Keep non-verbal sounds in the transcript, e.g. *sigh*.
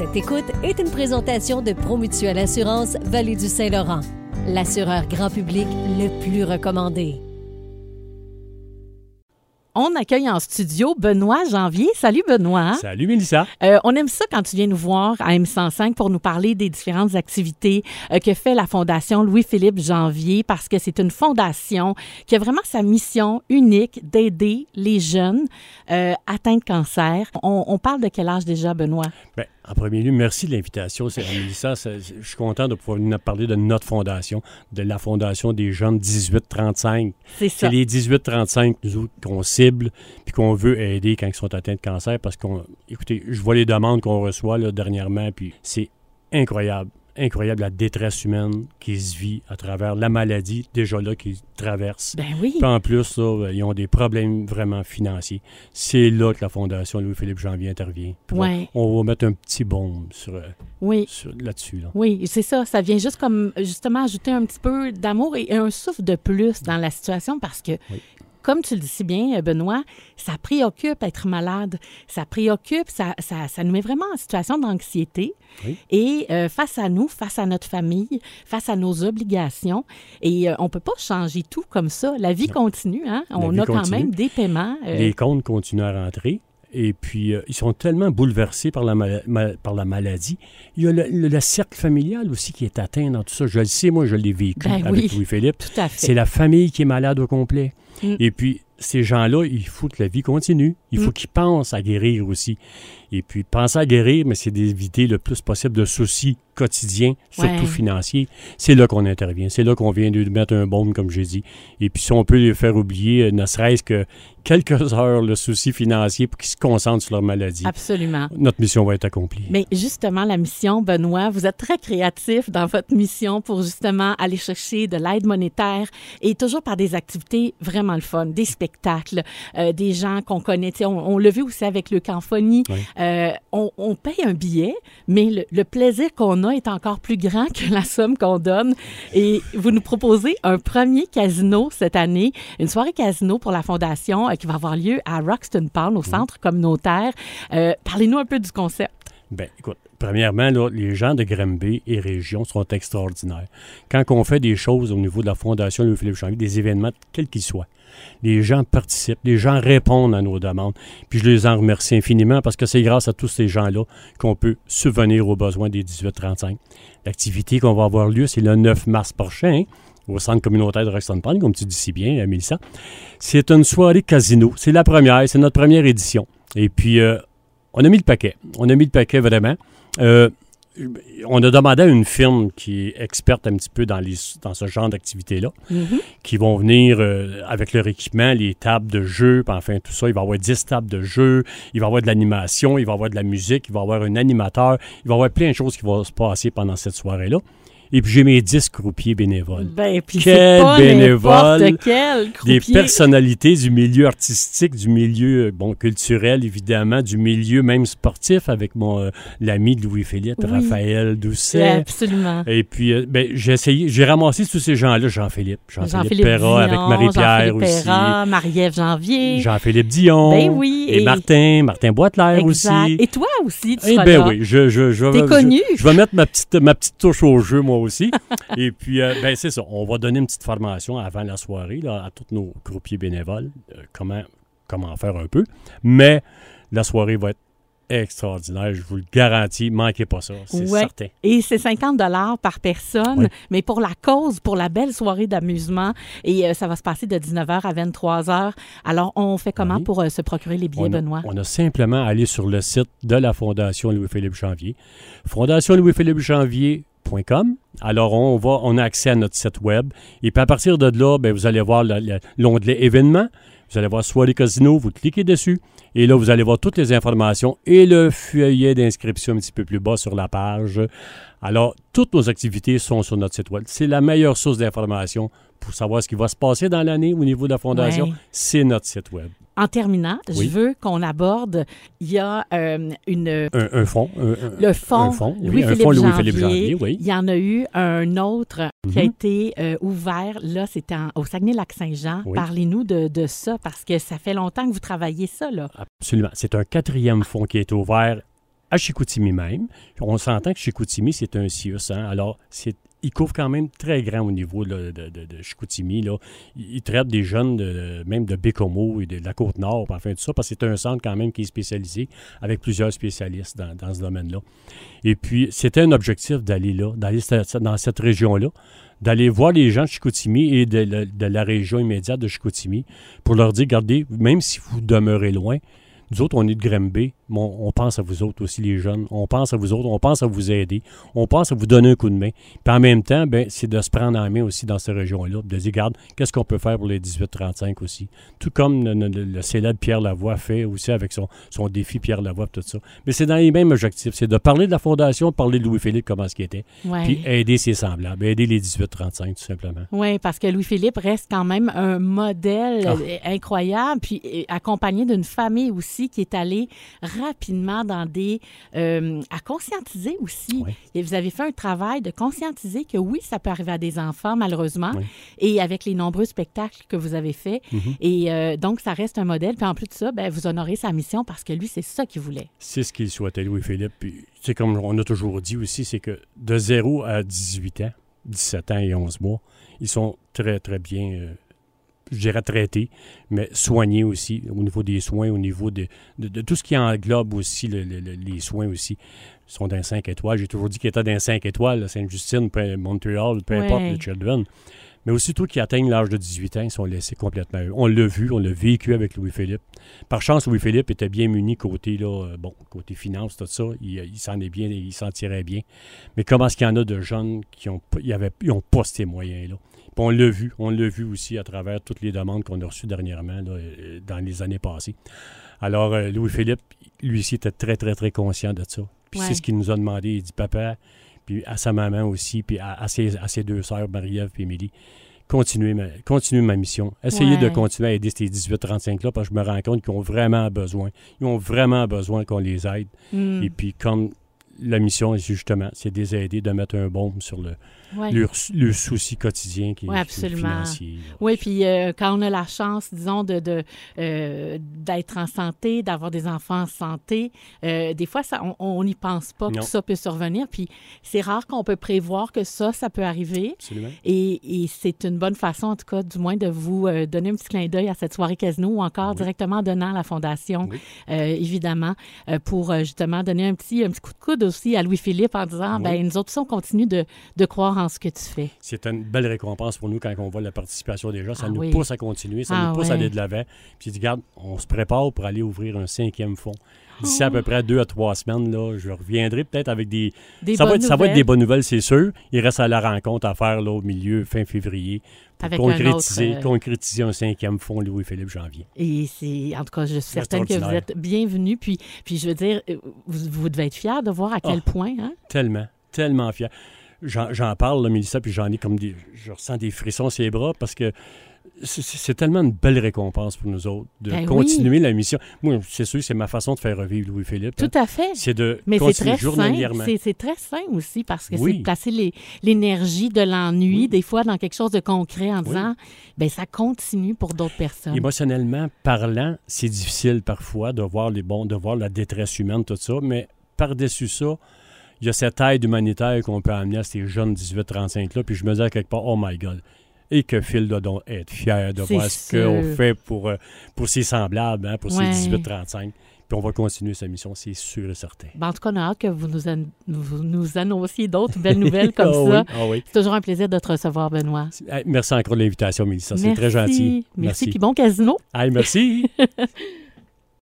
Cette écoute est une présentation de Promutuelle Assurance Vallée du Saint-Laurent, l'assureur grand public le plus recommandé. On accueille en studio Benoît Janvier. Salut Benoît. Salut Mélissa. Euh, on aime ça quand tu viens nous voir à M105 pour nous parler des différentes activités euh, que fait la Fondation Louis-Philippe Janvier parce que c'est une fondation qui a vraiment sa mission unique d'aider les jeunes euh, atteints de cancer. On, on parle de quel âge déjà, Benoît? Bien, en premier lieu, merci de l'invitation. C'est Mélissa. Je suis content de pouvoir venir parler de notre fondation, de la fondation des jeunes 18-35. C'est ça. C'est les 18-35 nous qu'on cible puis qu'on veut aider quand ils sont atteints de cancer parce qu'on, écoutez, je vois les demandes qu'on reçoit là, dernièrement puis c'est incroyable, incroyable la détresse humaine qui se vit à travers la maladie déjà là qu'ils traversent. Ben oui. Puis en plus, là, ils ont des problèmes vraiment financiers. C'est là que la Fondation Louis-Philippe Janvier intervient. Puis Ouais. On va mettre un petit baume sur, euh, Oui. sur- là-dessus. Là. Oui, c'est ça. Ça vient juste comme justement ajouter un petit peu d'amour et un souffle de plus dans la situation parce que, Oui. Comme tu le dis si bien, euh, Benoît, ça préoccupe être malade. Ça préoccupe, ça, ça, ça nous met vraiment en situation d'anxiété. Oui. Et euh, face à nous, face à notre famille, face à nos obligations, et euh, on peut pas changer tout comme ça. La vie continue, hein? La On vie a quand même des paiements. euh, Les comptes continuent à rentrer. Et puis, ils sont tellement bouleversés par la, mala- ma- par la maladie. Il y a le, le- le cercle familial aussi qui est atteint dans tout ça. Je le sais, moi, je l'ai vécu Ben avec oui. Louis-Philippe. C'est la famille qui est malade au complet. Mm. Et puis, ces gens-là, il faut que la vie continue. Il faut Mm. qu'ils pensent à guérir aussi. Et puis, penser à guérir, mais c'est d'éviter le plus possible de soucis quotidiens, surtout Ouais. financiers. C'est là qu'on intervient. C'est là qu'on vient de mettre un baume, comme j'ai dit. Et puis, si on peut les faire oublier, euh, ne serait-ce que *laughs* quelques heures, le souci financier pour qu'ils se concentrent sur leur maladie, Absolument. notre mission va être accomplie. Mais justement, la mission, Benoît, vous êtes très créatif dans votre mission pour justement aller chercher de l'aide monétaire et toujours par des activités vraiment le fun, des spectacles, euh, des gens qu'on connaît. On, on l'a vu aussi avec le Camphonie. Oui. Euh, on, on paye un billet, mais le, le plaisir qu'on a est encore plus grand que la somme qu'on donne. Et vous nous proposez un premier casino cette année, une soirée casino pour la Fondation euh, qui va avoir lieu à Roxton Pound, au centre communautaire. Euh, Parlez-nous un peu du concept. Ben, écoute, premièrement, les gens de Granby et région sont extraordinaires. Quand on fait des choses au niveau de la Fondation Louis-Philippe Janvier, des événements, quels qu'ils soient, les gens participent, les gens répondent à nos demandes. Puis je les en remercie infiniment parce que c'est grâce à tous ces gens-là qu'on peut subvenir aux besoins des 18-35. L'activité qu'on va avoir lieu, c'est le 9 mars prochain au centre communautaire de Roxton Pond, comme tu dis si bien, euh, Mélissa. C'est une soirée casino. C'est la première, c'est notre première édition. Et puis, euh, on a mis le paquet. On a mis le paquet vraiment. Euh, on a demandé à une firme qui est experte un petit peu dans, les, dans ce genre d'activité-là, Mhm. qui vont venir euh, avec leur équipement, les tables de jeu, puis enfin tout ça. Il va y avoir 10 tables de jeu, il va y avoir de l'animation, il va y avoir de la musique, il va y avoir un animateur, il va y avoir plein de choses qui vont se passer pendant cette soirée-là. Et puis j'ai mes 10 croupiers bénévoles. Ben, puis Quel pas bénévole, quel Des personnalités du milieu artistique, du milieu euh, bon culturel évidemment, du milieu même sportif avec mon euh, l'ami de Louis-Philippe, Oui. Raphaël Doucet. Absolument. Et puis, euh, ben, j'ai essayé, j'ai ramassé tous ces gens-là, Jean-Philippe, Jean-Philippe Jean-Philippe Perra avec Marie-Pierre aussi, Marie-Ève Janvier. Jean-Philippe Dion, Ben oui, et, et- Martin, Martin Boitelaire aussi. Et toi aussi, tu Eh seras ben là. oui, je, je. Je, vais mettre ma petite, ma petite touche au jeu, moi aussi. Et puis, euh, ben c'est ça. On va donner une petite formation avant la soirée là, à tous nos croupiers bénévoles, euh, comment, comment faire un peu. Mais la soirée va être extraordinaire, je vous le garantis. Manquez pas ça, c'est Ouais. certain. Et c'est 50 dollars par personne, Oui. mais pour la cause, pour la belle soirée d'amusement. Et euh, ça va se passer de 19h à 23h. Alors, on fait comment Oui. pour euh, se procurer les billets, On a, Benoît? on a simplement à aller sur le site de la Fondation Louis-Philippe Janvier, Fondation Louis-Philippe Alors, on, on a accès à notre site web. Et puis, à partir de là, ben, vous allez voir le- le- l'onglet événements. Vous allez voir soirée casino, vous cliquez dessus. Et là, vous allez voir toutes les informations et le feuillet d'inscription un petit peu plus bas sur la page. Alors, toutes nos activités sont sur notre site web. C'est la meilleure source d'information pour savoir ce qui va se passer dans l'année au niveau de la Fondation. C'est notre site web. En terminant, Oui. je veux qu'on aborde, il y a euh, une, Un, un fonds. le fonds oui, un Louis-Philippe fonds Janvier. Oui. Il y en a eu un autre qui a Mhm. été euh, ouvert, là, c'était au Saguenay-Lac-Saint-Jean. Oui. Parlez-nous de, de ça, parce que ça fait longtemps que vous travaillez ça, là. Absolument. C'est un quatrième fonds qui est ouvert à Chicoutimi même. On s'entend que Chicoutimi, c'est un CIUS. Hein? Alors, c'est il couvre quand même très grand au niveau de, de, de, Chicoutimi. Là. Il, traite des jeunes de, même de Bécomo et de, la Côte-Nord, enfin tout ça, parce que c'est un centre quand même qui est spécialisé avec plusieurs spécialistes dans, dans ce domaine-là. Et puis, c'était un objectif d'aller là, d'aller dans cette région-là, d'aller voir les gens de Chicoutimi et de, la région immédiate de Chicoutimi pour leur dire, regardez, même si vous demeurez loin, nous autres, on est de Grimby, on, pense à vous autres aussi, les jeunes. On pense à vous autres, on pense à vous aider. On pense à vous donner un coup de main. Puis en même temps, ben, c'est de se prendre en main aussi dans ces régions-là, de dire, regarde, qu'est-ce qu'on peut faire pour les 18-35 aussi? Tout comme le, célèbre Pierre Lavoie fait aussi avec son, son défi Pierre Lavoie, tout ça. Mais c'est dans les mêmes objectifs. C'est de parler de la Fondation, de parler de Louis-Philippe, comment ce qu'il était. Puis aider ses semblables, aider les 18-35, tout simplement. Oui, parce que Louis-Philippe reste quand même un modèle ah. incroyable, puis accompagné d'une famille aussi qui est allée rapidement dans des... Euh, à conscientiser aussi. Et vous avez fait un travail de conscientiser que oui, ça peut arriver à des enfants, malheureusement, et avec les nombreux spectacles que vous avez faits. Mm-hmm. Et euh, donc, ça reste un modèle. Puis en plus de ça, ben, vous honorez sa mission parce que lui, c'est ça qu'il voulait. C'est ce qu'il souhaitait, Louis-Philippe. Puis, c'est comme on a toujours dit aussi, c'est que de 0 à 18 ans, 17 ans et 11 mois, ils sont très, très bien... Euh, je dirais traiter, mais soigner aussi, au niveau des soins, au niveau de, de, tout ce qui englobe aussi les soins aussi. Ils sont dans 5 étoiles. J'ai toujours dit qu'ils étaient dans 5 étoiles, Sainte-Justine, Montréal, peu importe, le Children. Mais aussitôt qu'ils atteignent l'âge de 18 ans, ils sont laissés complètement. On l'a vu, on l'a vécu avec Louis-Philippe. Par chance, Louis-Philippe était bien muni côté, là, euh, bon, côté finance, tout ça. Il, s'en est bien, il s'en tirait bien. Mais comment est-ce qu'il y en a de jeunes qui ont, ils pas ces moyens-là? On l'a vu, on l'a vu aussi à travers toutes les demandes qu'on a reçues dernièrement, euh, dans les années passées. Alors, euh, Louis-Philippe, lui aussi, était très, très, très conscient de ça. Puis c'est ce qu'il nous a demandé. Il dit, papa, puis à sa maman aussi, puis à, ses, deux sœurs, Marie-Ève et Émilie, continuez ma, ma mission. Essayez de continuer à aider ces 18-35-là, parce que je me rends compte qu'ils ont vraiment besoin. Ils ont vraiment besoin qu'on les aide. Hmm. Et puis, comme la mission, justement, c'est de les aider, de mettre un bombe sur le, le, souci quotidien qui est, absolument. Oui, puis euh, quand on a la chance, disons, de, euh, d'être en santé, d'avoir des enfants en santé, euh, des fois, ça, on n'y pense pas que ça peut survenir. Puis c'est rare qu'on peut prévoir que ça, ça peut arriver. Absolument. Et, et c'est une bonne façon, en tout cas, du moins, de vous donner un petit clin d'œil à cette soirée casino ou encore directement en donnant à la Fondation, évidemment, pour justement donner un petit, un petit coup de coude aussi à Louis-Philippe en disant, ben nous autres, on continue de, de croire ce que tu fais. C'est une belle récompense pour nous quand on voit la participation des gens. Ça ah nous pousse à continuer, ça nous ah pousse à aller de l'avant. Puis, regarde, on se prépare pour aller ouvrir un cinquième fonds. D'ici à peu près deux à trois semaines, là, je reviendrai peut-être avec des. ça, va être, ça, va être, des bonnes nouvelles, c'est sûr. Il reste à la rencontre à faire là, au milieu, fin février. Pour concrétiser, un euh, concrétiser un cinquième fonds Louis-Philippe Janvier. Et c'est, en tout cas, je suis certaine que vous êtes bienvenue. Puis, puis je veux dire, euh, vous, vous devez être fier de voir à quel ah, point. Hein? Tellement, tellement fier j'en parle, là, Mélissa, puis j'en ai comme des. Je ressens des frissons sur les bras parce que c'est tellement une belle récompense pour nous autres de ben continuer la mission. Moi, c'est sûr, c'est ma façon de faire revivre Louis-Philippe. Tout hein. à fait. C'est de Mais continuer très journalièrement. C'est très sain aussi parce que c'est de placer l'énergie de l'ennui, des fois, dans quelque chose de concret en disant, ben ça continue pour d'autres personnes. Émotionnellement parlant, c'est difficile parfois de voir les bons, de voir la détresse humaine, tout ça, mais par-dessus ça, il y a cette aide humanitaire qu'on peut amener à ces jeunes 18-35-là. Puis je me dis à quelque part, oh my God. Et que Phil doit donc être fier de voir ce qu'on fait pour, euh, pour ses semblables, hein, pour ces 18-35. Puis on va continuer sa mission, c'est sûr et certain. Ben, en tout cas, on a hâte que vous nous, nous annonciez d'autres belles nouvelles comme *laughs* ah ça. Ah c'est toujours un plaisir de te recevoir, Benoît. Merci encore de l'invitation, Mélissa. C'est très gentil. Merci. Merci. Puis bon casino. merci. *laughs*